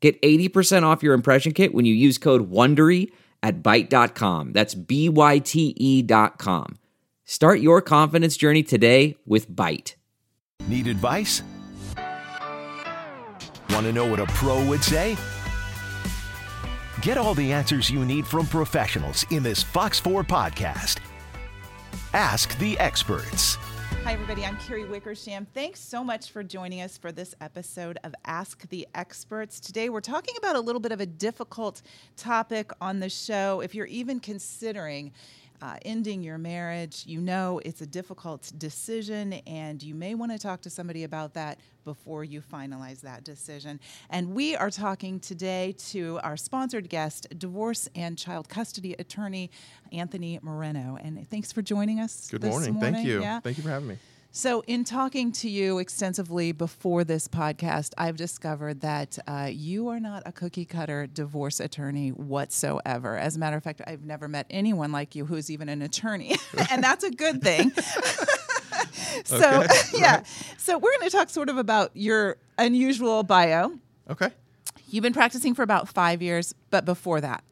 Get 80% off your impression kit when you use code WONDERY at Byte.com. That's B-Y-T-E dot com. Start your confidence journey today with Byte. Need advice? Want to know what a pro would say? Get all the answers you need from professionals in this Fox 4 podcast. Ask the experts. Hi, everybody. I'm Carrie Wickersham. Thanks so much for joining us for this episode of Ask the Experts. Today, we're talking about a little bit of a difficult topic on the show. If you're even considering uh, ending your marriage, you know it's a difficult decision, and you may want to talk to somebody about that before you finalize that decision. And we are talking today to our sponsored guest, divorce and child custody attorney Anthony Moreno. And thanks for joining us. Good this morning. morning. Thank you. Yeah. Thank you for having me. So, in talking to you extensively before this podcast, I've discovered that uh, you are not a cookie cutter divorce attorney whatsoever. As a matter of fact, I've never met anyone like you who's even an attorney, and that's a good thing. so, Okay, yeah. right. So, we're going to talk sort of about your unusual bio. Okay. You've been practicing for about five years, but before that,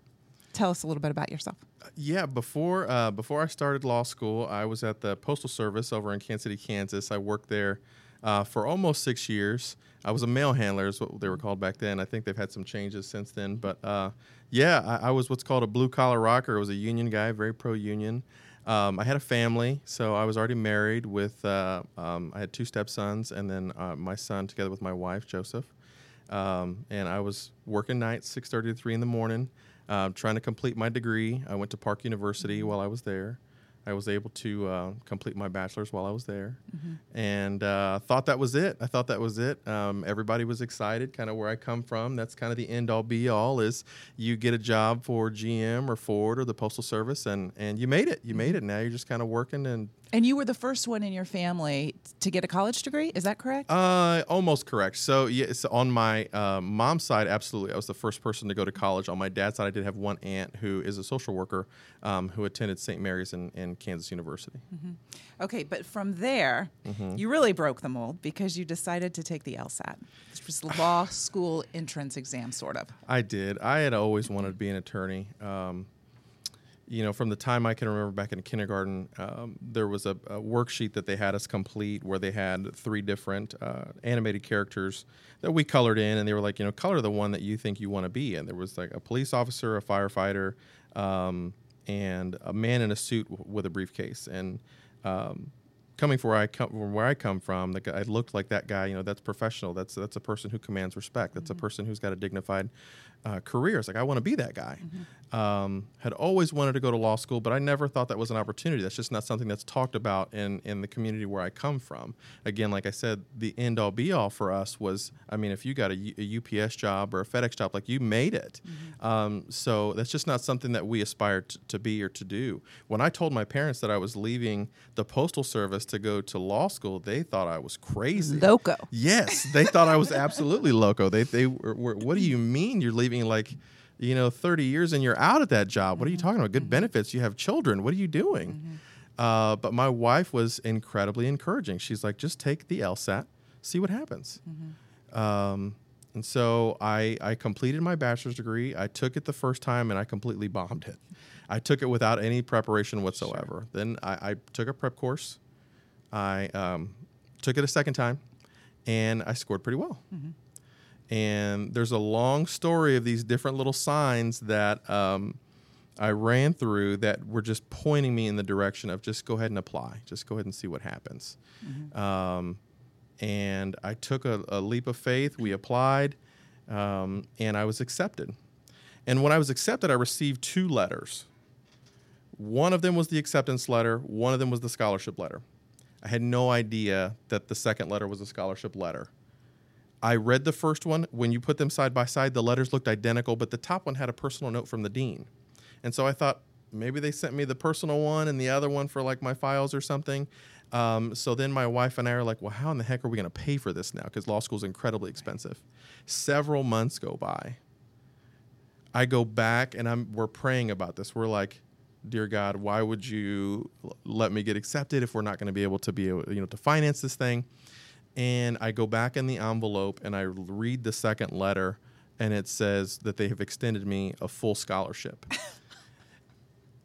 tell us a little bit about yourself. Yeah, before uh, before I started law school, I was at the Postal Service over in Kansas City, Kansas. I worked there uh, for almost six years. I was a mail handler, is what they were called back then. I think they've had some changes since then. But uh, yeah, I, I was what's called a blue collar rocker. I was a union guy, very pro union. Um, I had a family, so I was already married with. Uh, um, I had two stepsons, and then uh, my son together with my wife, Joseph. um, and I was working nights, six thirty to three in the morning, uh, trying to complete my degree. I went to Park University while I was there. I was able to uh, complete my bachelor's while I was there, and uh, thought that was it. I thought that was it. Um, everybody was excited, kind of where I come from. That's kind of the end all be all. Is you get a job for GM or Ford or the Postal Service, and and you made it. You made it. Now you're just kind of working and And you were the first one in your family to get a college degree. Is that correct? Uh, almost correct. So yes, on my uh, mom's side, absolutely, I was the first person to go to college. On my dad's side, I did have one aunt who is a social worker um, who attended St. Mary's in, in Kansas University. Okay, but from there, Mm-hmm. you really broke the mold because you decided to take the LSAT, which was the law school entrance exam, sort of. I did. I had always wanted to be an attorney. Um, you know, from the time I can remember back in kindergarten, um, there was a, a worksheet that they had us complete where they had three different uh, animated characters that we colored in, and they were like, you know, color the one that you think you want to be. And there was like a police officer, a firefighter, um, and a man in a suit w- with a briefcase. And um, coming from where I come from, where I come from, the guy, I looked like that guy. You know, that's professional. That's that's a person who commands respect. That's a person who's got a dignified uh, career. It's like I want to be that guy. Um, had always wanted to go to law school, but I never thought that was an opportunity. That's just not something that's talked about in in the community where I come from. Again, like I said, the end all be all for us was, I mean, if you got a, U- a UPS job or a FedEx job, like you made it. Um, so that's just not something that we aspire to, to be or to do. When I told my parents that I was leaving the postal service to go to law school, they thought I was crazy. Loco. Yes, they thought I was absolutely loco. They they were, were, what do you mean you're leaving like, you know, 30 years and you're out at that job? What are you talking about? Good benefits. You have children. What are you doing? Uh, but my wife was incredibly encouraging. She's like, just take the LSAT, see what happens. Um, and so I, I completed my bachelor's degree. I took it the first time and I completely bombed it. I took it without any preparation whatsoever. Then I, I took a prep course. I um, took it a second time and I scored pretty well. And there's a long story of these different little signs that um, I ran through that were just pointing me in the direction of just go ahead and apply, just go ahead and see what happens. Um, and I took a, a leap of faith. We applied, um, and I was accepted. And when I was accepted, I received two letters. One of them was the acceptance letter, one of them was the scholarship letter. I had no idea that the second letter was a scholarship letter. I read the first one. When you put them side by side, the letters looked identical, but the top one had a personal note from the dean. And so I thought maybe they sent me the personal one and the other one for like my files or something. Um, so then my wife and I are like, well, how in the heck are we going to pay for this now? Because law school is incredibly expensive. Several months go by. I go back and I'm we're praying about this. We're like, dear God, why would you let me get accepted if we're not going to be able to be able, you know, to finance this thing? And I go back in the envelope and I read the second letter, and it says that they have extended me a full scholarship.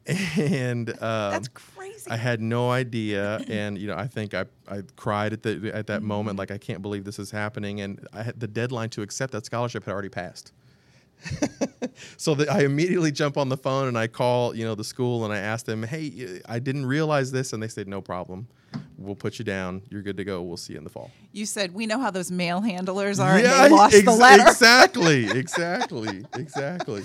and um, That's crazy. I had no idea, and you know, I think I, I cried at the at that Mm-hmm. moment, like I can't believe this is happening, and I had the deadline to accept that scholarship had already passed. so that I immediately jump on the phone and I call, you know, the school and I ask them, "Hey, I didn't realize this," and they said, "No problem, we'll put you down. You're good to go. We'll see you in the fall." you said we know how those mail handlers are, and they lost ex- the letter. Exactly, exactly, exactly.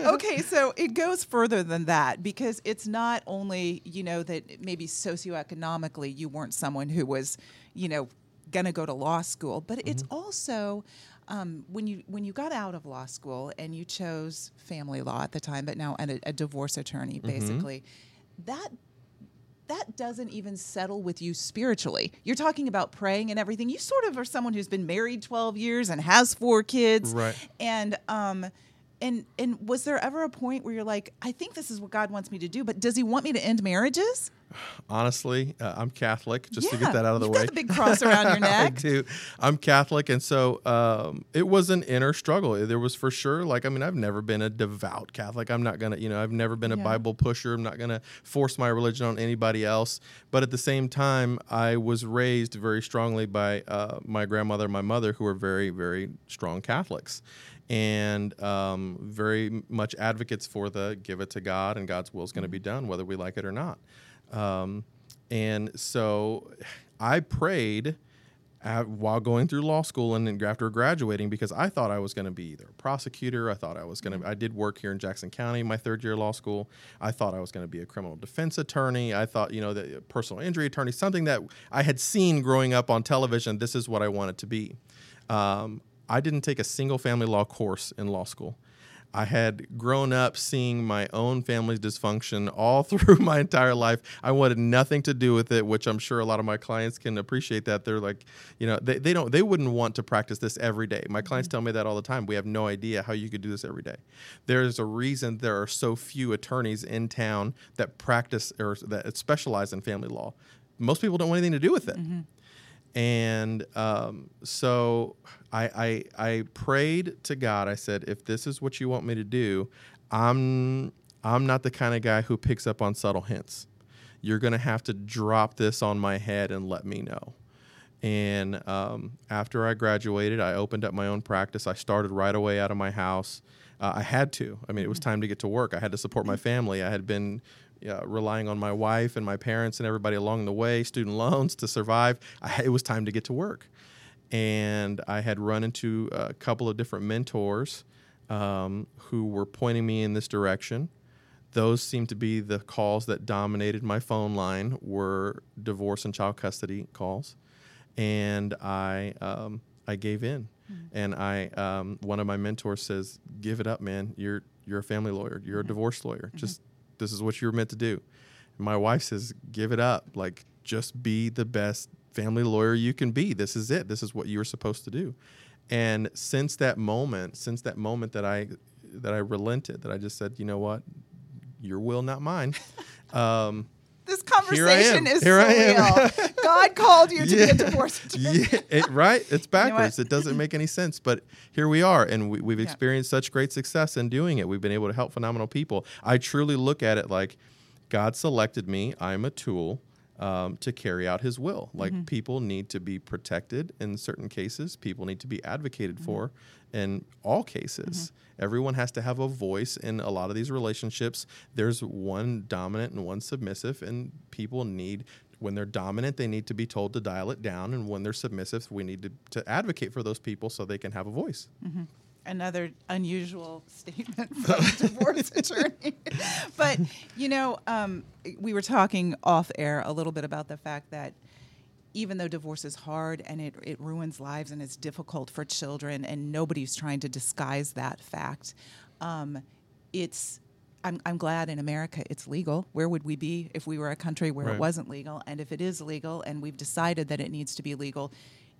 okay, so it goes further than that because it's not only, you know, that maybe socioeconomically you weren't someone who was, you know, going to go to law school, but it's also um, when you when you got out of law school and you chose family law at the time, but now and a, a divorce attorney, basically, that that doesn't even settle with you spiritually. You're talking about praying and everything. You sort of are someone who's been married 12 years and has four kids. Right. And um and and was there ever a point where you're like, I think this is what God wants me to do, but does he want me to end marriages? Honestly, uh, I'm Catholic. Just to get that out of the you've way, got the big cross around your I neck. do. I'm Catholic, and so um, it was an inner struggle. There was for sure, like, I mean, I've never been a devout Catholic. I'm not gonna, you know, I've never been a Yeah. Bible pusher. I'm not gonna force my religion on anybody else. But at the same time, I was raised very strongly by uh, my grandmother, and my mother, who were very, very strong Catholics. And um, very much advocates for the give it to God and God's will is going to be done, whether we like it or not. Um, and so I prayed at, while going through law school and then after graduating because I thought I was going to be either a prosecutor. I thought I was going to. I did work here in Jackson County my third year of law school. I thought I was going to be a criminal defense attorney. I thought you know the personal injury attorney, something that I had seen growing up on television. This is what I wanted to be. Um, I didn't take a single family law course in law school. I had grown up seeing my own family's dysfunction all through my entire life. I wanted nothing to do with it, which I'm sure a lot of my clients can appreciate that. They're like, you know, they, they don't they wouldn't want to practice this every day. My clients tell me that all the time. We have no idea how you could do this every day. There's a reason there are so few attorneys in town that practice or that specialize in family law. Most people don't want anything to do with it and um, so I, I I prayed to God. I said, if this is what you want me to do, I'm I'm not the kind of guy who picks up on subtle hints. You're gonna have to drop this on my head and let me know. And um, after I graduated, I opened up my own practice. I started right away out of my house. Uh, I had to. I mean, it was time to get to work. I had to support my family. I had been uh, relying on my wife and my parents and everybody along the way, student loans to survive. I, it was time to get to work. And I had run into a couple of different mentors um, who were pointing me in this direction. Those seemed to be the calls that dominated my phone line were divorce and child custody calls and I um, I gave in. And I um, one of my mentors says, "Give it up, man. You're you're a family lawyer. You're a divorce lawyer. Just this is what you're meant to do." And my wife says, "Give it up. Like just be the best family lawyer you can be. This is it. This is what you're supposed to do." And since that moment, since that moment that I that I relented, that I just said, "You know what? Your will, not mine." Um, This Here I am. conversation is Here I am. surreal. God called you to be a divorce attorney. yeah, it, right. It's know what? backwards. it doesn't make any sense. But here we are, and we, we've Yeah. experienced such great success in doing it. We've been able to help phenomenal people. I truly look at it like God selected me. I'm a tool um, to carry out His will. Like Mm-hmm. people need to be protected in certain cases. People need to be advocated Mm-hmm. for in all cases. Everyone has to have a voice in a lot of these relationships. There's one dominant and one submissive, and people need when they're dominant, they need to be told to dial it down, and when they're submissive, we need to, to advocate for those people so they can have a voice. Another unusual statement from a divorce attorney. but you know, um, we were talking off air a little bit about the fact that even though divorce is hard and it, it ruins lives and it's difficult for children, and nobody's trying to disguise that fact, um, it's I'm, I'm glad in America it's legal. Where would we be if we were a country where Right. it wasn't legal? And if it is legal and we've decided that it needs to be legal,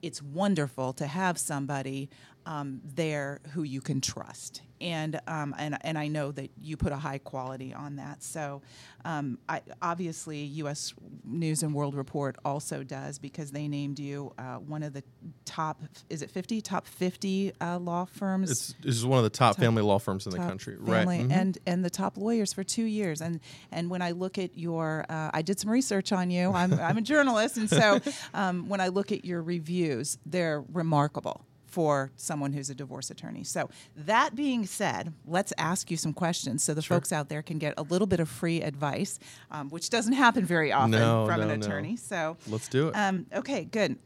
it's wonderful to have somebody um, there who you can trust. And, um, and, and I know that you put a high quality on that. So um, I, obviously, U.S. News and World Report also does because they named you uh, one of the top, is it 50? Top 50 uh, law firms It's this is one of the top, Top- family law firms in the country, family right? Mhm. and and the top lawyers for two years and and when I look at your uh, I did some research on you I'm I'm a journalist and so um, when I look at your reviews they're remarkable for someone who's a divorce attorney so that being said let's ask you some questions so the Sure. folks out there can get a little bit of free advice um, which doesn't happen very often No, from no, an no. attorney so Let's do it. um, okay, good.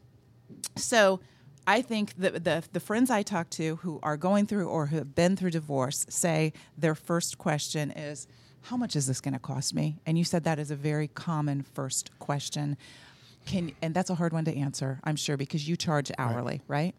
So I think the, the the friends I talk to who are going through or who have been through divorce say their first question is, "How much is this going to cost me?" And you said that is a very common first question. Can and that's a hard one to answer, I'm sure, because you charge hourly, right?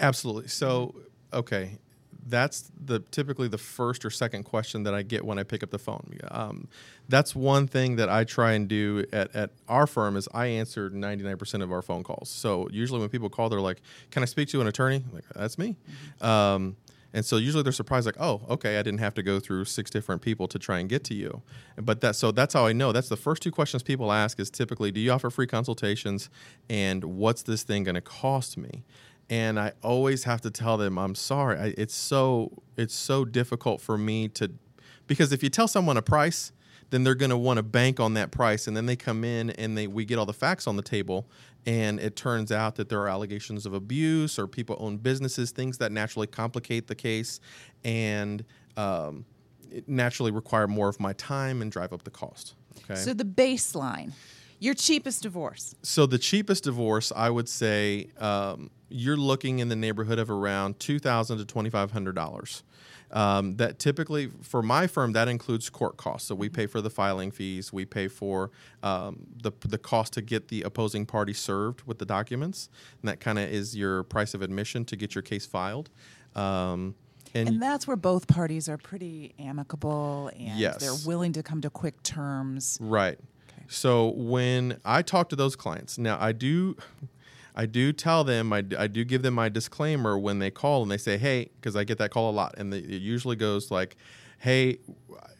Absolutely. So, okay, that's the typically the first or second question that I get when I pick up the phone. Um, that's one thing that I try and do at, at our firm is I answer 99% of our phone calls. So usually when people call, they're like, "Can I speak to an attorney?" I'm like, that's me. Um, and so usually they're surprised, like, "Oh, okay, I didn't have to go through six different people to try and get to you." But that so that's how I know. That's the first two questions people ask is typically, "Do you offer free consultations?" and "What's this thing going to cost me?" And I always have to tell them I'm sorry. I, it's so it's so difficult for me to because if you tell someone a price, then they're going to want to bank on that price, and then they come in and they we get all the facts on the table, and it turns out that there are allegations of abuse or people own businesses, things that naturally complicate the case, and um, it naturally require more of my time and drive up the cost. Okay. So the baseline, your cheapest divorce. So the cheapest divorce, I would say, um, you're looking in the neighborhood of around two thousand to twenty five hundred dollars. Um, that typically for my firm that includes court costs. So we pay for the filing fees, we pay for um, the the cost to get the opposing party served with the documents, and that kind of is your price of admission to get your case filed. Um, and, And that's where both parties are pretty amicable and Yes. they're willing to come to quick terms. Right. So when I talk to those clients, now I do, I do tell them, I, I do give them my disclaimer when they call and they say, hey, because I get that call a lot, and the, it usually goes like, hey,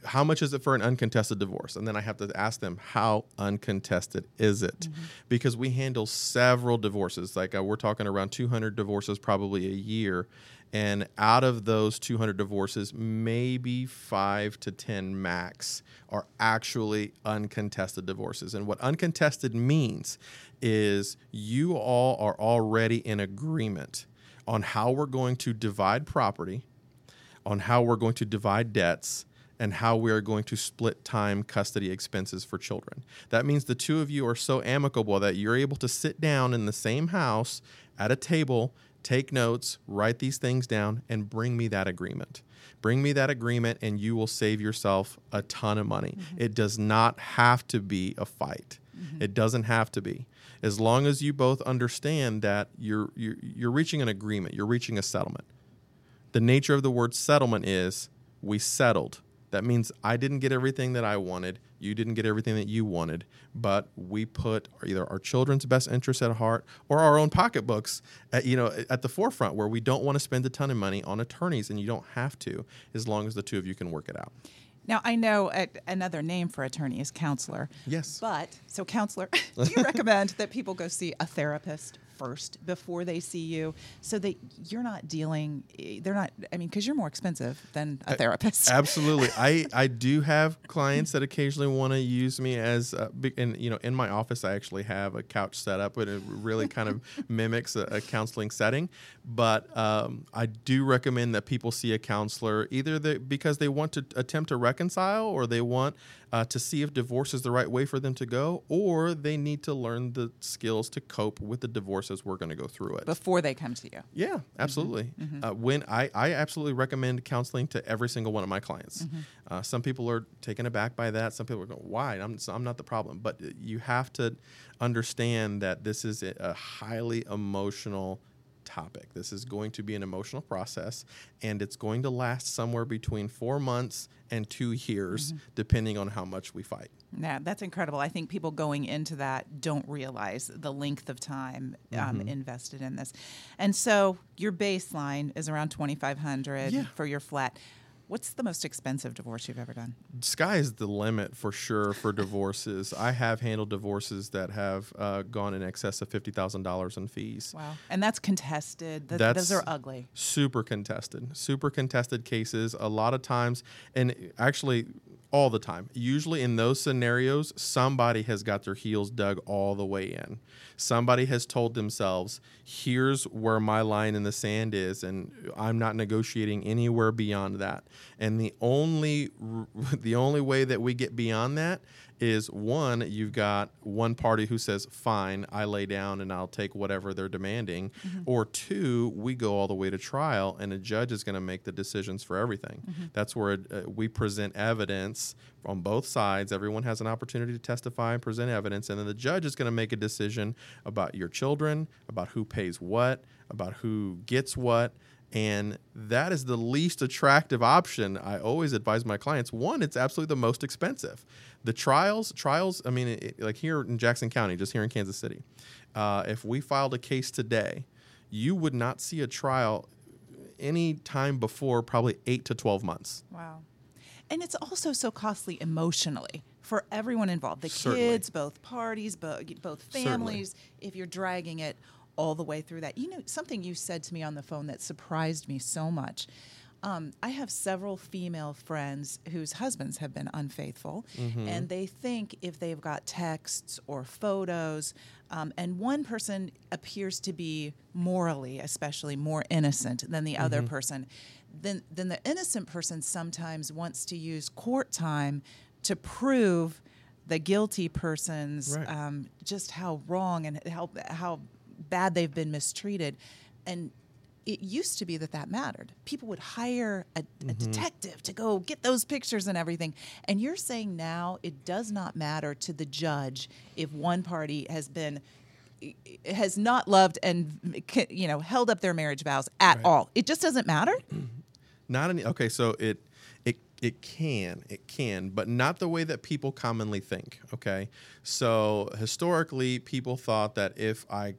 how much is it for an uncontested divorce? And then I have to ask them, how uncontested is it? Because we handle several divorces. Like uh, we're talking around 200 divorces probably a year. And out of those 200 divorces, maybe five to 10 max are actually uncontested divorces. And what uncontested means is you all are already in agreement on how we're going to divide property, on how we're going to divide debts, and how we are going to split time custody expenses for children. That means the two of you are so amicable that you're able to sit down in the same house at a table, take notes, write these things down, and bring me that agreement. Bring me that agreement, and you will save yourself a ton of money. Mm-hmm. It does not have to be a fight. Mm-hmm. It doesn't have to be. As long as you both understand that you're, you're, you're reaching an agreement, you're reaching a settlement the nature of the word settlement is we settled. That means I didn't get everything that I wanted, you didn't get everything that you wanted, but we put either our children's best interests at heart or our own pocketbooks at, you know at the forefront where we don't want to spend a ton of money on attorneys and you don't have to as long as the two of you can work it out. Now I know a, another name for attorney is counselor. Yes. But so counselor, do you recommend that people go see a therapist first before they see you, so that you're not dealing? They're not. I mean, because you're more expensive than a therapist. Absolutely, I I do have clients that occasionally want to use me as, uh, big- and you know, in my office I actually have a couch set up, and it really kind of mimics a, a counseling setting. But um, I do recommend that people see a counselor either they, because they want to attempt to reconcile, or they want uh, to see if divorce is the right way for them to go, or they need to learn the skills to cope with the divorce divorces, we're going to go through it. Before they come to you. Yeah, absolutely. Uh, when I, I absolutely recommend counseling to every single one of my clients. Uh, some people are taken aback by that. Some people are going, "Why? I'm I'm not the problem." But uh, you have to understand that this is a a highly emotional topic. This is going to be an emotional process, and it's going to last somewhere between four months and two years, depending on how much we fight. Yeah, that's incredible. I think people going into that don't realize the length of time um, Mm-hmm. invested in this. And so your baseline is around 2500 Yeah. for your flat. What's the most expensive divorce you've ever done? sky is the limit for sure for divorces. I have handled divorces that have uh, gone in excess of fifty thousand dollars in fees. Wow. And that's contested. Th- That's those are ugly. Super contested, super contested cases. A lot of times, and actually all the time. Usually in those scenarios, somebody has got their heels dug all the way in. Somebody has told themselves, "Here's where my line in the sand is, and I'm not negotiating anywhere beyond that." And the only the only way that we get beyond that is one, you've got one party who says, "Fine, I lay down and I'll take whatever they're demanding," or two, we go all the way to trial and a judge is going to make the decisions for everything. That's where uh, we present evidence on both sides. Everyone has an opportunity to testify and present evidence, and then the judge is going to make a decision about your children, about who pays what, about who gets what and that is the least attractive option i always advise my clients. One it's absolutely the most expensive the trials trials i mean it, like here in jackson county just here in kansas city uh, if we filed a case today you would not see a trial any time before probably 8 to 12 months Wow. And it's also so costly emotionally for everyone involved the Certainly. kids, both parties, bo- both families, if you're dragging it all the way through that. You know, something you said to me on the phone that surprised me so much. Um, I have several female friends whose husbands have been unfaithful, and they think if they've got texts or photos, um, and one person appears to be morally, especially more innocent than the other person, then then the innocent person sometimes wants to use court time to prove the guilty person's Right. um, just how wrong and how how bad they've been mistreated, and it used to be that that mattered. People would hire a, a mm-hmm. detective to go get those pictures and everything. And you're saying now it does not matter to the judge if one party has been has not loved and you know held up their marriage vows at all. It just doesn't matter. Not any. Okay, so it it it can it can, but not the way that people commonly think. Okay, so historically, people thought that if I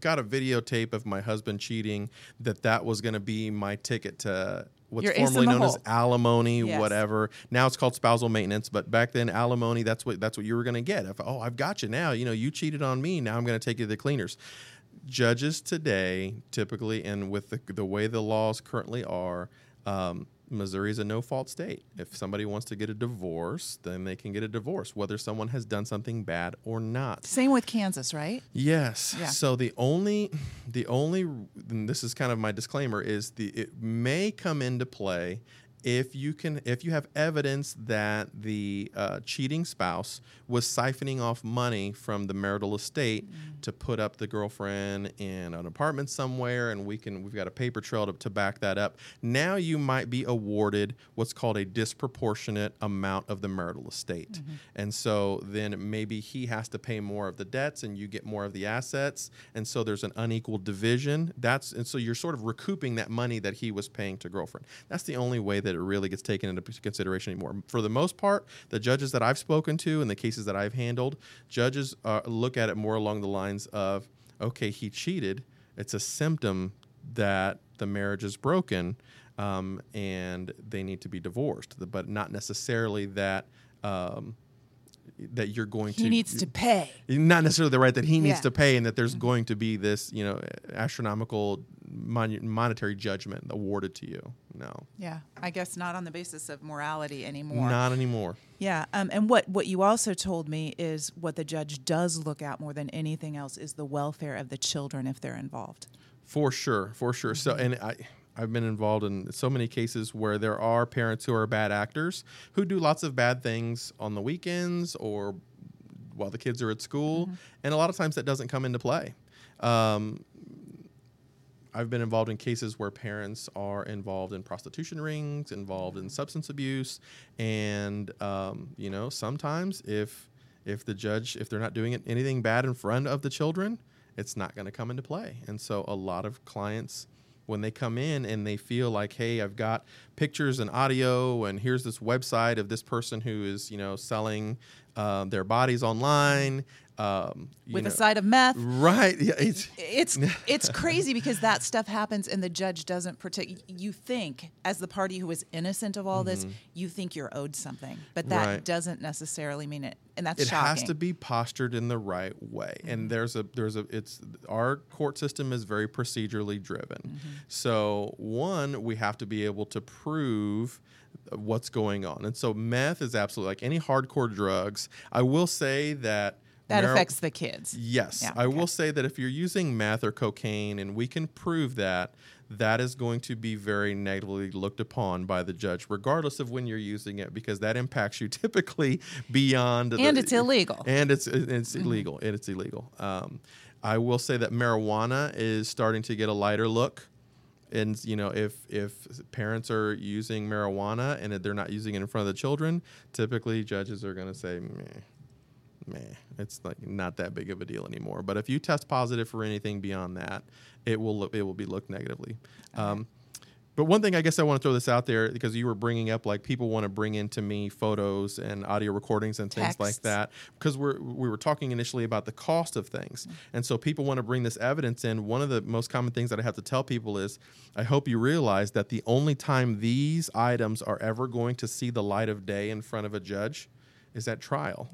got a videotape of my husband cheating, that that was going to be my ticket to what's Your formerly known as alimony, Yes. whatever. Now it's called spousal maintenance, but back then alimony that's what that's what you were going to get. If oh, I've got you now, you know, you cheated on me, now I'm going to take you to the cleaners. Judges today, typically, and with the, the way the laws currently are, um, Missouri is a no fault state. If somebody wants to get a divorce, then they can get a divorce, whether someone has done something bad or not. Same with Kansas, right? Yes. Yeah. So the only, the only, this is kind of my disclaimer, is the it may come into play if you can, if you have evidence that the uh, cheating spouse was siphoning off money from the marital estate to put up the girlfriend in an apartment somewhere, and we can, we've got a paper trail to, to back that up. Now you might be awarded what's called a disproportionate amount of the marital estate, and so then maybe he has to pay more of the debts, and you get more of the assets, and so there's an unequal division. That's and so you're sort of recouping that money that he was paying to girlfriend. That's the only way that it really gets taken into consideration anymore. For the most part, the judges that I've spoken to and the cases that I've handled, judges uh, look at it more along the lines of, okay, he cheated. It's a symptom that the marriage is broken, um, and they need to be divorced. But not necessarily that. Um, that you're going to He needs to pay. not necessarily the right that he needs Yeah. Mm-hmm. to pay and that there's going to be this you know astronomical mon- monetary judgment awarded to you no Yeah, I guess not on the basis of morality anymore. not anymore Yeah, um, and what what you also told me is what the judge does look at more than anything else is the welfare of the children if they're involved. for sure for sure so Mm-hmm. and i I've been involved in so many cases where there are parents who are bad actors who do lots of bad things on the weekends or while the kids are at school, Mm-hmm. and a lot of times that doesn't come into play. Um, I've been involved in cases where parents are involved in prostitution rings, involved in substance abuse, and um, you know sometimes if if the judge if they're not doing anything bad in front of the children, it's not going to come into play. And so a lot of clients when they come in and they feel like hey i've got pictures and audio and here's this website of this person who is you know selling uh, their bodies online um, with know- a side of meth. right yeah it's It's it's crazy because that stuff happens and the judge doesn't protect. You think, as the party who is innocent of all this, you think you're owed something, but that Mm-hmm. Right. doesn't necessarily mean it, and that's shocking. it shocking. has to be postured in the right way and there's a there's a it's our court system is very procedurally driven so one we have to be able to prove what's going on and so meth is absolutely like any hardcore drugs i will say that that mari- affects the kids. Yes, Yeah, I okay. will say that if you're using meth or cocaine and we can prove that, that is going to be very negatively looked upon by the judge, regardless of when you're using it, because that impacts you typically beyond. And the, it's illegal. And it's it's illegal. And it's illegal. Um, I will say that marijuana is starting to get a lighter look. And you know, if if parents are using marijuana and they're not using it in front of the children, typically judges are going to say, Meh meh, it's like not that big of a deal anymore. But if you test positive for anything beyond that, it will look, it will be looked negatively. Um, but one thing I guess I want to throw this out there because you were bringing up like people want to bring into me photos and audio recordings and things like that because we're we were talking initially about the cost of things. Mm. And so people want to bring this evidence in. One of the most common things that I have to tell people is I hope you realize that the only time these items are ever going to see the light of day in front of a judge is at trial.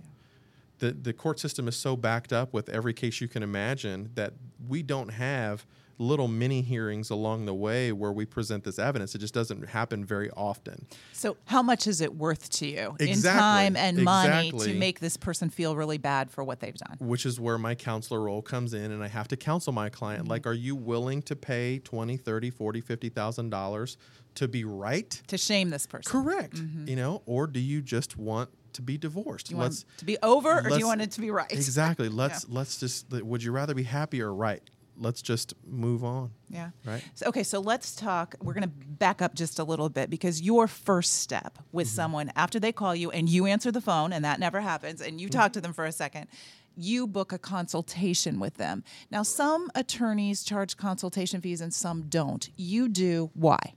The the court system is so backed up with every case you can imagine that we don't have little mini hearings along the way where we present this evidence. It just doesn't happen very often. So, how much is it worth to you in time and money to make this person feel really bad for what they've done? Which is where my counselor role comes in and I have to counsel my client mm-hmm. like are you willing to pay 20, 30, 40, 50,000 dollars to be right? To shame this person. Correct. Mm-hmm. You know, or do you just want to be divorced? Do you want to be over or do you want it to be right? Exactly. Let's let's just would you rather be happy or right? Let's just move on. Yeah. Right. So, okay, so let's talk. We're going to back up just a little bit because your first step with Mm-hmm. someone after they call you and you answer the phone, and that never happens, and you Mm-hmm. talk to them for a second, you book a consultation with them. Now, some attorneys charge consultation fees and some don't. You do. Why?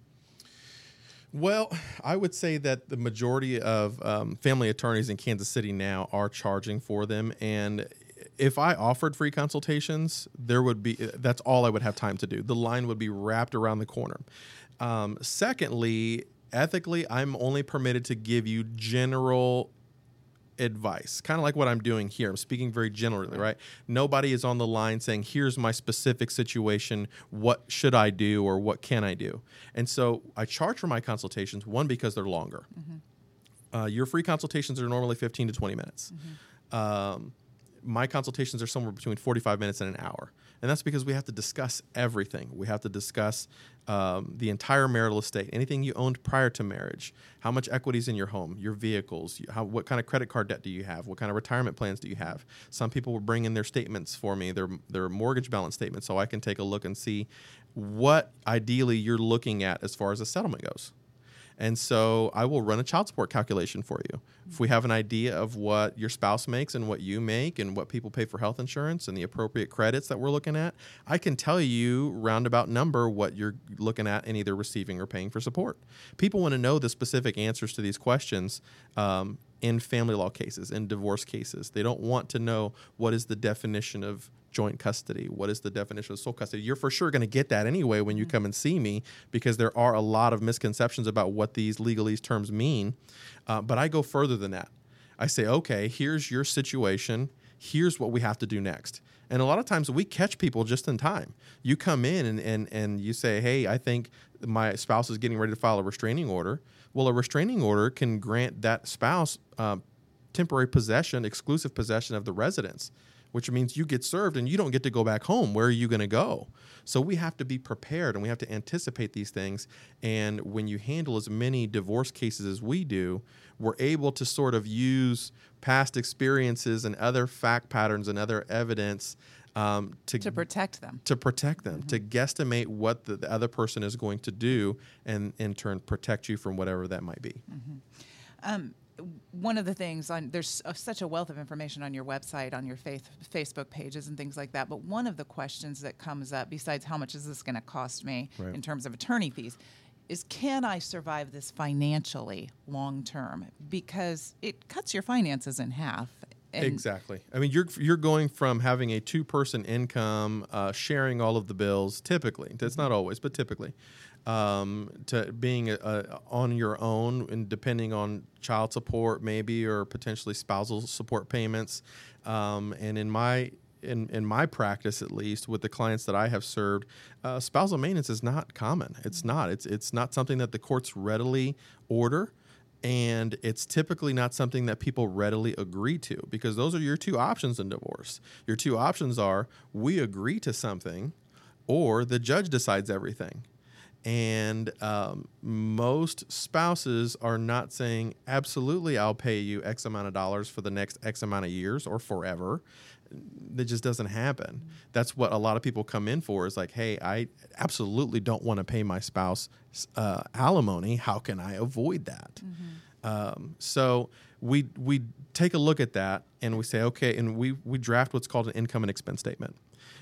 Well, I would say that the majority of um, family attorneys in Kansas City now are charging for them, and if I offered free consultations, there would be that's all I would have time to do. The line would be wrapped around the corner. Um, secondly, ethically, I'm only permitted to give you general advice, kind of like what I'm doing here. I'm speaking very generally, right? Nobody is on the line saying, here's my specific situation. What should I do or what can I do? And so I charge for my consultations, one, because they're longer. Uh, your free consultations are normally 15 to 20 minutes. Um, my consultations are somewhere between 45 minutes and an hour. And that's because we have to discuss everything. We have to discuss um, the entire marital estate, anything you owned prior to marriage, how much equities in your home, your vehicles, how, what kind of credit card debt do you have, what kind of retirement plans do you have. Some people will bring in their statements for me, their, their mortgage balance statements, so I can take a look and see what ideally you're looking at as far as a settlement goes. And so I will run a child support calculation for you. If we have an idea of what your spouse makes and what you make and what people pay for health insurance and the appropriate credits that we're looking at, I can tell you roundabout number what you're looking at in either receiving or paying for support. People want to know the specific answers to these questions um, in family law cases, in divorce cases. They don't want to know what is the definition of joint custody? What is the definition of sole custody? You're for sure going to get that anyway when you come and see me because there are a lot of misconceptions about what these legalese terms mean. Uh, but I go further than that. I say, okay, here's your situation. Here's what we have to do next. And a lot of times we catch people just in time. You come in and, and, and you say, hey, I think my spouse is getting ready to file a restraining order. Well, a restraining order can grant that spouse uh, temporary possession, exclusive possession of the residence, which means you get served and you don't get to go back home. Where are you going to go? So we have to be prepared and we have to anticipate these things. And when you handle as many divorce cases as we do, we're able to sort of use past experiences and other fact patterns and other evidence um, to to protect them. to protect them, to Mm-hmm. guesstimate what the, the other person is going to do, and in turn protect you from whatever that might be. One of the things on there's uh, such a wealth of information on your website on your faith, facebook pages and things like that but one of the questions that comes up besides how much is this going to cost me Right. in terms of attorney fees is can i survive this financially long term because it cuts your finances in half and exactly. I mean, you're you're going from having a two person income, uh, sharing all of the bills. Typically, that's not always, but typically, um, to being a, a, on your own and depending on child support, maybe or potentially spousal support payments. Um, and in my in, in my practice, at least with the clients that I have served, uh, spousal maintenance is not common. It's not. It's it's not something that the courts readily order and it's typically not something that people readily agree to because those are your two options in divorce. Your two options are we agree to something or the judge decides everything. And um, most spouses are not saying, absolutely, I'll pay you X amount of dollars for the next X amount of years or forever. That just doesn't happen. That's what a lot of people come in for is like, hey, I absolutely don't want to pay my spouse uh, alimony. How can I avoid that? Um, so we we take a look at that and we say, okay, and we we draft what's called an income and expense statement.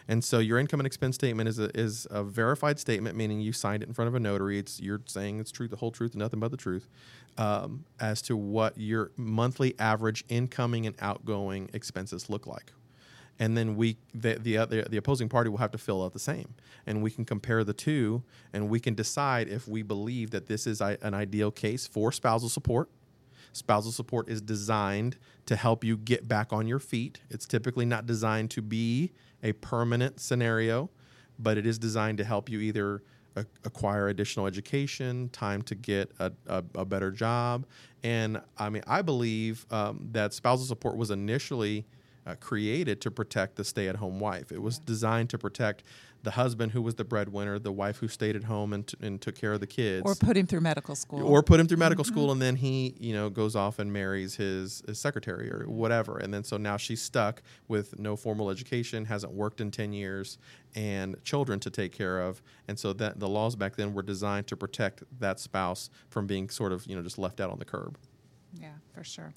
And so your income and expense statement is a, is a verified statement, meaning you signed it in front of a notary. It's you're saying it's truth, the whole truth, and nothing but the truth, um, as to what your monthly average incoming and outgoing expenses look like. And then we the the other the opposing party will have to fill out the same, and we can compare the two, and we can decide if we believe that this is an ideal case for spousal support. Spousal support is designed to help you get back on your feet. It's typically not designed to be a permanent scenario, but it is designed to help you either acquire additional education, time to get a, a, a better job. And I mean, I believe um, that spousal support was initially uh, created to protect the stay at home wife. It was designed to protect the husband who was the breadwinner, the wife who stayed at home and, t- and took care of the kids. Or put him through medical school. Or put him through medical school and then he you know goes off and marries his, his secretary or whatever. And then so now she's stuck with no formal education hasn't worked in 10 years and children to take care of. And so that the laws back then were designed to protect that spouse from being sort of you know just left out on the curb Yeah, for sure.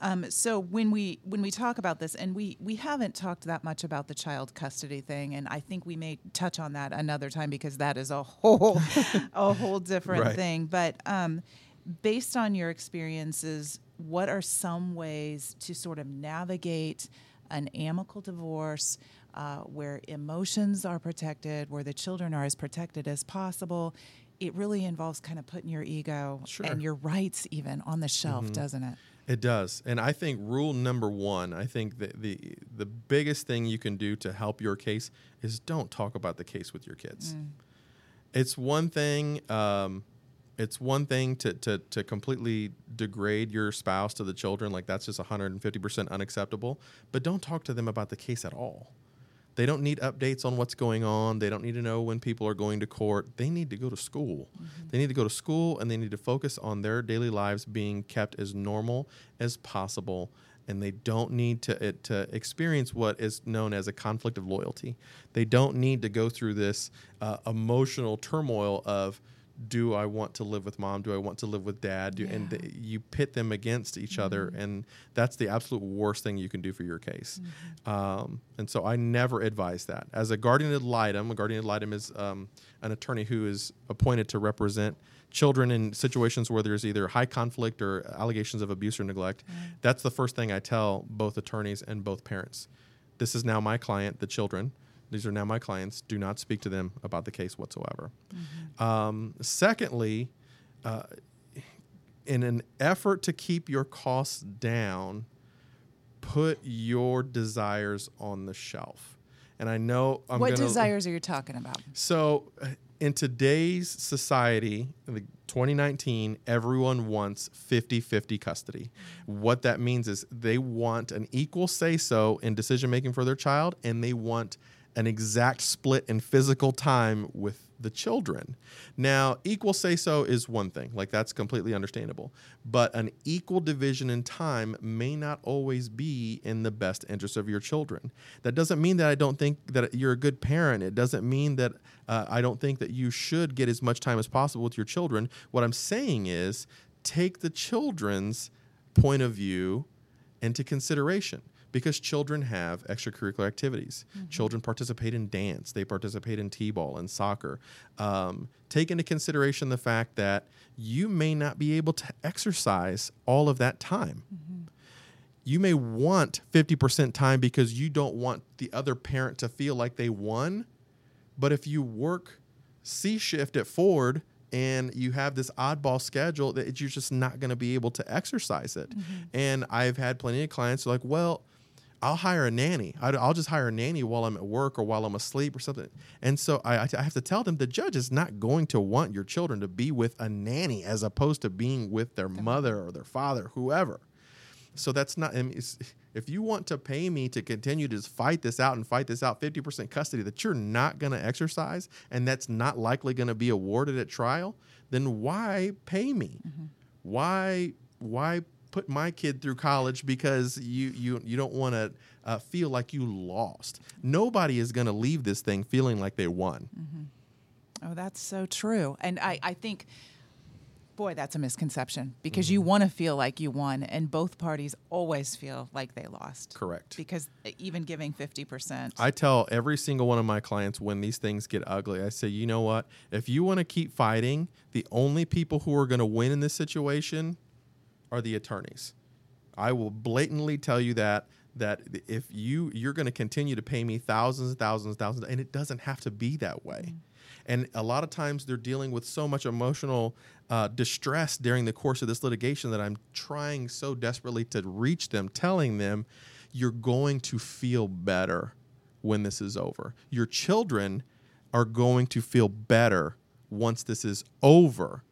Um, so when we when we talk about this, and we we haven't talked that much about the child custody thing, and I think we may touch on that another time because that is a whole a whole different Right. thing. But um, based on your experiences, what are some ways to sort of navigate an amicable divorce? Uh, where emotions are protected, where the children are as protected as possible, it really involves kind of putting your ego Sure. Mm-hmm. and your rights even on the shelf, doesn't it? It does, and I think rule number one. I think that the the biggest thing you can do to help your case is don't talk about the case with your kids. It's one thing. Um, it's one thing to, to to completely degrade your spouse to the children, like that's just 150 percent unacceptable. But don't talk to them about the case at all. They don't need updates on what's going on. They don't need to know when people are going to court. They need to go to school. They need to go to school and they need to focus on their daily lives being kept as normal as possible. And they don't need to, it, to experience what is known as a conflict of loyalty. They don't need to go through this uh, emotional turmoil of, do I want to live with mom? Do I want to live with dad? Do, And Yeah. th- you pit them against each other, and that's the absolute worst thing you can do for your case. Um, and so I never advise that. As a guardian ad litem, a guardian ad litem is um, an attorney who is appointed to represent children in situations where there's either high conflict or allegations of abuse or neglect. That's the first thing I tell both attorneys and both parents. This is now my client, the children. These are now my clients. Do not speak to them about the case whatsoever. Um, secondly, uh, in an effort to keep your costs down, put your desires on the shelf. And I know I'm what gonna, desires are you talking about? So, uh, in today's society, the 2019, everyone wants 50 50 custody. What that means is they want an equal say so in decision making for their child, and they want an exact split in physical time with the children. Now, equal say so is one thing, like that's completely understandable. But an equal division in time may not always be in the best interest of your children. That doesn't mean that I don't think that you're a good parent. It doesn't mean that uh, I don't think that you should get as much time as possible with your children. What I'm saying is take the children's point of view into consideration because children have extracurricular activities. Mm-hmm. Children participate in dance, they participate in t ball and soccer. Um, take into consideration the fact that you may not be able to exercise all of that time. Mm-hmm. You may want 50% time because you don't want the other parent to feel like they won. But if you work C shift at Ford, and you have this oddball schedule that you're just not going to be able to exercise it. Mm-hmm. And I've had plenty of clients who are like, well, I'll hire a nanny. I'll just hire a nanny while I'm at work or while I'm asleep or something. And so I, I have to tell them the judge is not going to want your children to be with a nanny as opposed to being with their mother or their father, whoever. So that's not. I mean, if you want to pay me to continue to fight this out and fight this out, 50% custody that you're not going to exercise and that's not likely going to be awarded at trial, then why pay me? Mm-hmm. Why why put my kid through college because you you you don't want to uh, feel like you lost. Nobody is going to leave this thing feeling like they won. Mm-hmm. Oh, that's so true. And I I think. Boy, that's a misconception because mm-hmm. you want to feel like you won, and both parties always feel like they lost. Correct. Because even giving 50%. I tell every single one of my clients when these things get ugly, I say, you know what? If you want to keep fighting, the only people who are going to win in this situation are the attorneys. I will blatantly tell you that that if you you're going to continue to pay me thousands and thousands and thousands and it doesn't have to be that way. Mm-hmm. And a lot of times they're dealing with so much emotional uh, distress during the course of this litigation that I'm trying so desperately to reach them, telling them, you're going to feel better when this is over. Your children are going to feel better once this is over.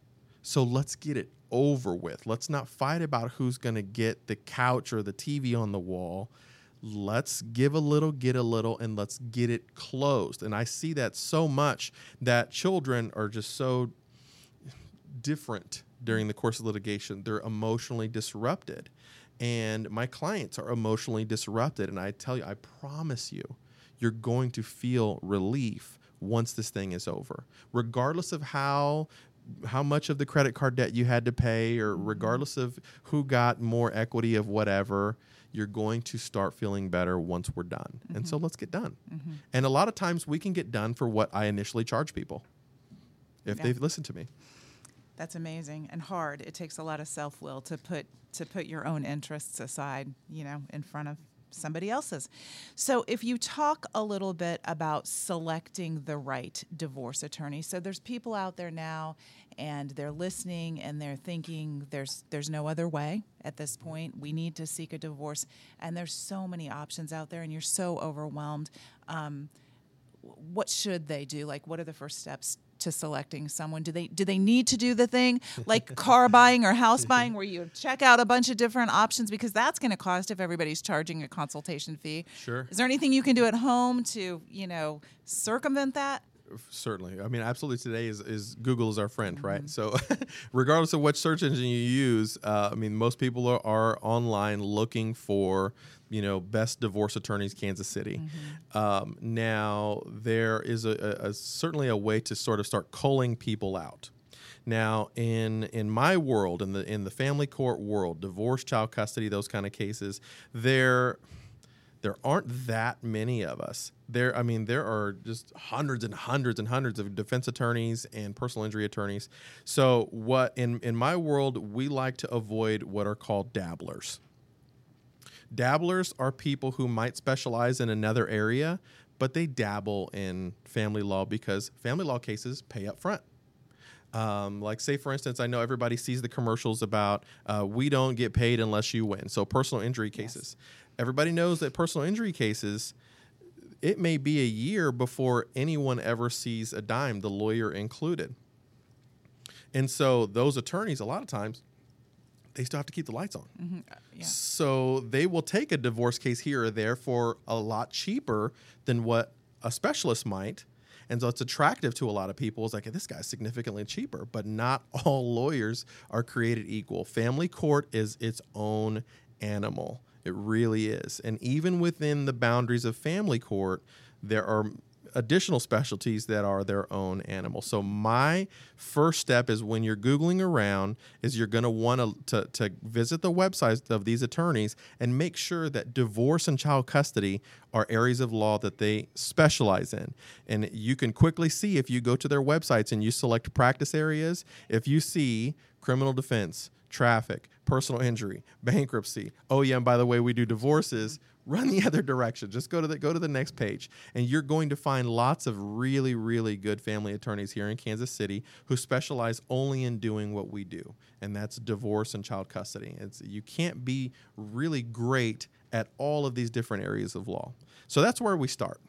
So let's get it over with. Let's not fight about who's going to get the couch or the TV on the wall. Let's give a little, get a little, and let's get it closed. And I see that so much that children are just so different during the course of litigation. They're emotionally disrupted. And my clients are emotionally disrupted. And I tell you, I promise you, you're going to feel relief once this thing is over. Regardless of how how much of the credit card debt you had to pay, or mm-hmm. regardless of who got more equity of whatever, you're going to start feeling better once we're done. Mm-hmm. And so mm-hmm. let's get done. Mm-hmm. And a lot of times we can get done for what I initially charge people if yeah. they've listened to me. That's amazing and hard. It takes a lot of self will to put to put your own interests aside, you know, in front of somebody else's. So, if you talk a little bit about selecting the right divorce attorney, so there's people out there now and they're listening and they're thinking there's there's no other way at this point. We need to seek a divorce, and there's so many options out there, and you're so overwhelmed. Um, what should they do? Like, what are the first steps to selecting someone? Do they do they need to do the thing like car buying or house buying where you check out a bunch of different options because that's going to cost if everybody's charging a consultation fee. Sure. Is there anything you can do at home to, you know, circumvent that? Certainly i mean absolutely today is, is google is our friend mm-hmm. right so regardless of what search engine you use uh, i mean most people are, are, online looking for you know best divorce attorneys kansas city mm-hmm. um, now there is a, a, a, certainly a way to sort of start culling people out now in in my world in the in the family court world divorce child custody those kind of cases there there aren't that many of us. There, I mean, there are just hundreds and hundreds and hundreds of defense attorneys and personal injury attorneys. So, what in in my world we like to avoid what are called dabblers. Dabblers are people who might specialize in another area, but they dabble in family law because family law cases pay up front. Um, like, say, for instance, I know everybody sees the commercials about uh, we don't get paid unless you win. So, personal injury cases. Yes everybody knows that personal injury cases it may be a year before anyone ever sees a dime, the lawyer included. And so those attorneys, a lot of times, they still have to keep the lights on. Mm-hmm. Uh, yeah. So they will take a divorce case here or there for a lot cheaper than what a specialist might. And so it's attractive to a lot of people. It's like, this guy's significantly cheaper, but not all lawyers are created equal. Family court is its own animal. It really is. And even within the boundaries of family court, there are additional specialties that are their own animal. So my first step is when you're googling around is you're going to want to to visit the websites of these attorneys and make sure that divorce and child custody are areas of law that they specialize in. And you can quickly see if you go to their websites and you select practice areas, if you see criminal defense, traffic, personal injury, bankruptcy. Oh yeah, and by the way, we do divorces. Run the other direction. Just go to the go to the next page, and you're going to find lots of really, really good family attorneys here in Kansas City who specialize only in doing what we do, and that's divorce and child custody. It's you can't be really great at all of these different areas of law. So that's where we start.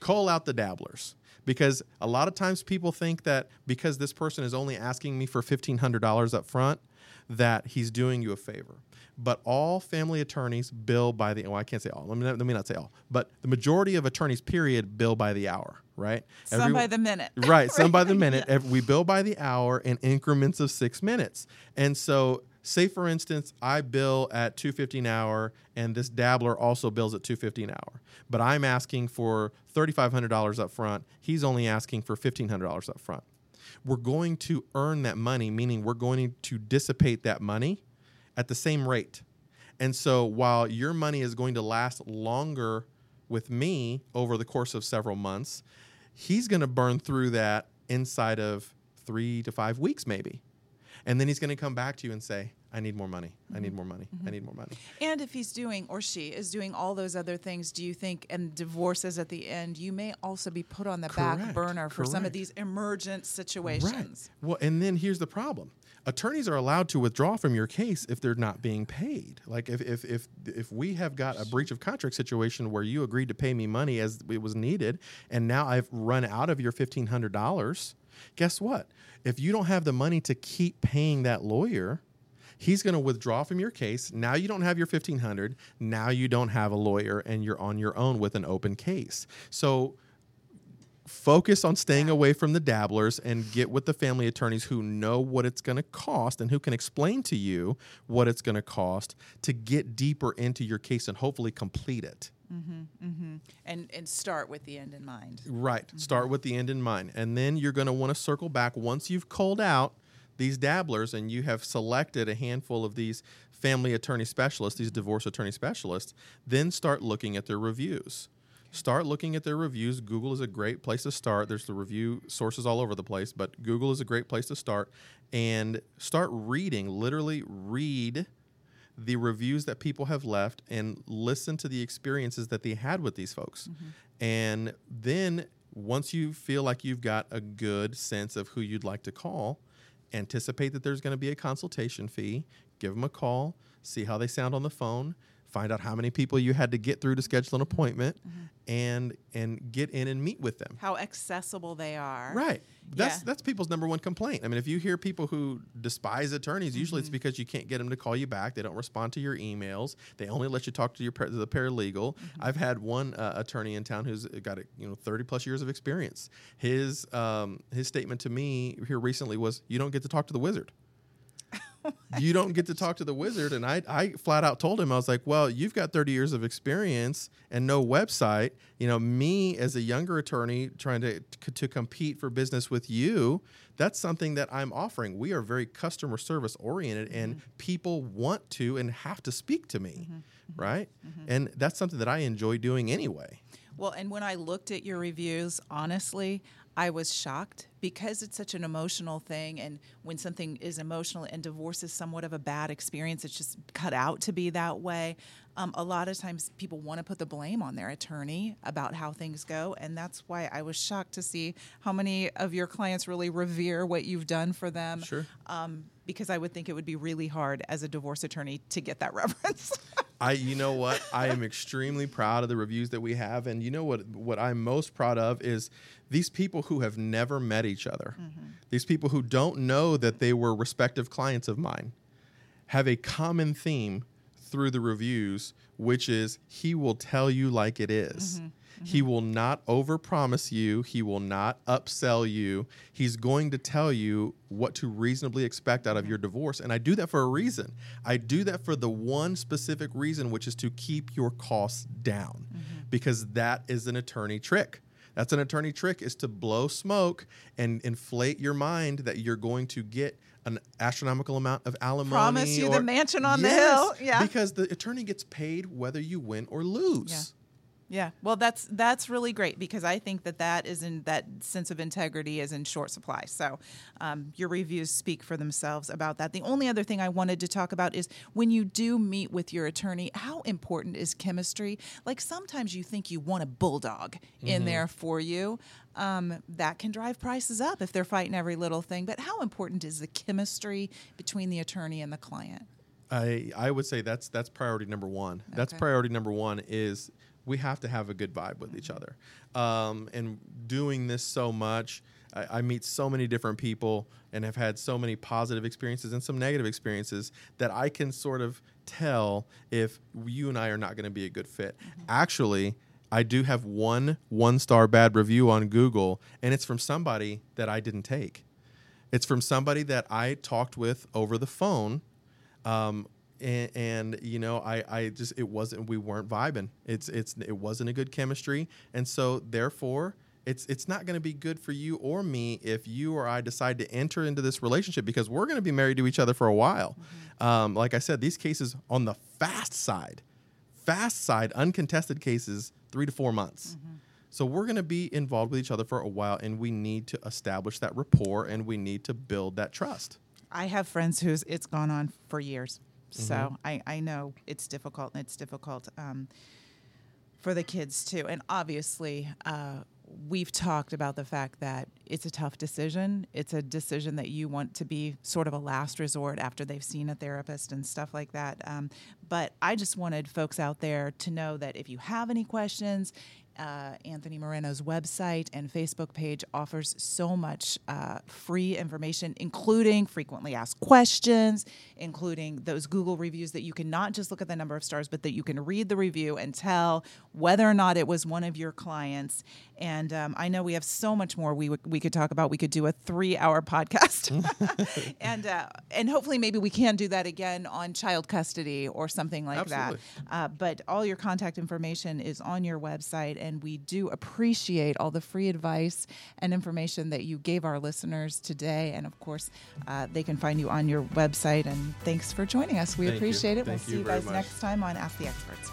Call out the dabblers because a lot of times people think that because this person is only asking me for $1500 up front that he's doing you a favor. But all family attorneys bill by the well i can't say all. Let me, let me not say all. But the majority of attorneys period bill by the hour right? Some Every, by the minute. Right some by the minute. Yeah. we bill by the hour in increments of six minutes. And so say for instance i bill at 250 an hour and this dabbler also bills at 250 an hour. But i'm asking for $3500 up front. He's only asking for $1500 up front we're going to earn that money meaning we're going to dissipate that money at the same rate. And so while your money is going to last longer with me over the course of several months he's going to burn through that inside of three to five weeks maybe. And then he's going to come back to you and say, I need more money. I need mm-hmm. more money. Mm-hmm. I need more money. And if he's doing or she is doing all those other things, do you think and divorces at the end, you may also be put on the Correct. back burner for Correct. some of these emergent situations. Right. Well, and then here's the problem. Attorneys are allowed to withdraw from your case if they're not being paid. Like if if if if we have got a breach of contract situation where you agreed to pay me money as it was needed and now I've run out of your $1500, guess what? If you don't have the money to keep paying that lawyer, he's going to withdraw from your case. Now you don't have your 1500. Now you don't have a lawyer and you're on your own with an open case. So focus on staying away from the dabblers and get with the family attorneys who know what it's going to cost and who can explain to you what it's going to cost to get deeper into your case and hopefully complete it. Mm-hmm, mm-hmm. And and start with the end in mind. Right. Mm-hmm. Start with the end in mind, and then you're going to want to circle back once you've culled out these dabblers and you have selected a handful of these family attorney specialists, these divorce attorney specialists. Then start looking at their reviews. Start looking at their reviews. Google is a great place to start. There's the review sources all over the place, but Google is a great place to start. And start reading, literally read the reviews that people have left and listen to the experiences that they had with these folks. Mm-hmm. And then once you feel like you've got a good sense of who you'd like to call, anticipate that there's going to be a consultation fee, give them a call, see how they sound on the phone, find out how many people you had to get through to schedule an appointment mm-hmm. and and get in and meet with them how accessible they are right that's yeah. that's people's number one complaint i mean if you hear people who despise attorneys mm-hmm. usually it's mm-hmm. because you can't get them to call you back they don't respond to your emails they only let you talk to your to the paralegal mm-hmm. i've had one uh, attorney in town who's got a, you know 30 plus years of experience his um, his statement to me here recently was you don't get to talk to the wizard you don't get to talk to the wizard. And I, I flat out told him, I was like, well, you've got 30 years of experience and no website. You know, me as a younger attorney trying to, to compete for business with you, that's something that I'm offering. We are very customer service oriented mm-hmm. and people want to and have to speak to me. Mm-hmm. mm-hmm. Right. Mm-hmm. And that's something that I enjoy doing anyway. Well, and when I looked at your reviews, honestly, I was shocked because it's such an emotional thing. And when something is emotional and divorce is somewhat of a bad experience, it's just cut out to be that way. Um, a lot of times people want to put the blame on their attorney about how things go. And that's why I was shocked to see how many of your clients really revere what you've done for them. Sure. Um, because I would think it would be really hard as a divorce attorney to get that reverence. I, you know what, I am extremely proud of the reviews that we have, and you know what, what I'm most proud of is these people who have never met each other, mm-hmm. these people who don't know that they were respective clients of mine, have a common theme through the reviews, which is he will tell you like it is. He will not overpromise you. He will not upsell you. He's going to tell you what to reasonably expect out of your divorce. And I do that for a reason. I do that for the one specific reason, which is to keep your costs down, mm-hmm. because that is an attorney trick. That's an attorney trick is to blow smoke and inflate your mind that you're going to get an astronomical amount of alimony. Promise you the mansion on the hill. Yeah. Because the attorney gets paid whether you win or lose. Yeah. Yeah, well, that's that's really great because I think that that is in that sense of integrity is in short supply. So, um, your reviews speak for themselves about that. The only other thing I wanted to talk about is when you do meet with your attorney, how important is chemistry? Like sometimes you think you want a bulldog in there for you. Um, that can drive prices up if they're fighting every little thing. But how important is the chemistry between the attorney and the client? I I would say that's that's priority number one. That's priority number one is we have to have a good vibe with each other. Um, and doing this so much, I, I meet so many different people and have had so many positive experiences and some negative experiences that I can sort of tell if you and I are not going to be a good fit. Actually. I do have one one star bad review on Google, and it's from somebody that I didn't take. It's from somebody that I talked with over the phone um, and, and you know I, I just it wasn't we weren't vibing. It's it's it wasn't a good chemistry. And so therefore it's it's not going to be good for you or me if you or I decide to enter into this relationship because we're going to be married to each other for a while. Um, like I said these cases on the fast side fast side uncontested cases three to four months. So we're going to be involved with each other for a while and we need to establish that rapport and we need to build that trust. I have friends who's it's gone on for years, so Mm-hmm. I, I know it's difficult and it's difficult um, for the kids too. And obviously, uh, we've talked about the fact that it's a tough decision. It's a decision that you want to be sort of a last resort after they've seen a therapist and stuff like that. Um, but I just wanted folks out there to know that if you have any questions, uh, Anthony Moreno's website and Facebook page offers so much uh, free information, including frequently asked questions, including those Google reviews that you can not just look at the number of stars, but that you can read the review and tell whether or not it was one of your clients. And um, I know we have so much more we, would- we could talk about. We could do a three hour podcast. and, uh, and hopefully, maybe we can do that again on child custody or something like Absolutely. that. Uh, but all your contact information is on your website, and we do appreciate all the free advice and information that you gave our listeners today. And of course, uh, they can find you on your website. And thanks for joining us. We Thank you. appreciate it. Thank we'll see you you guys much. next time on Ask the Experts.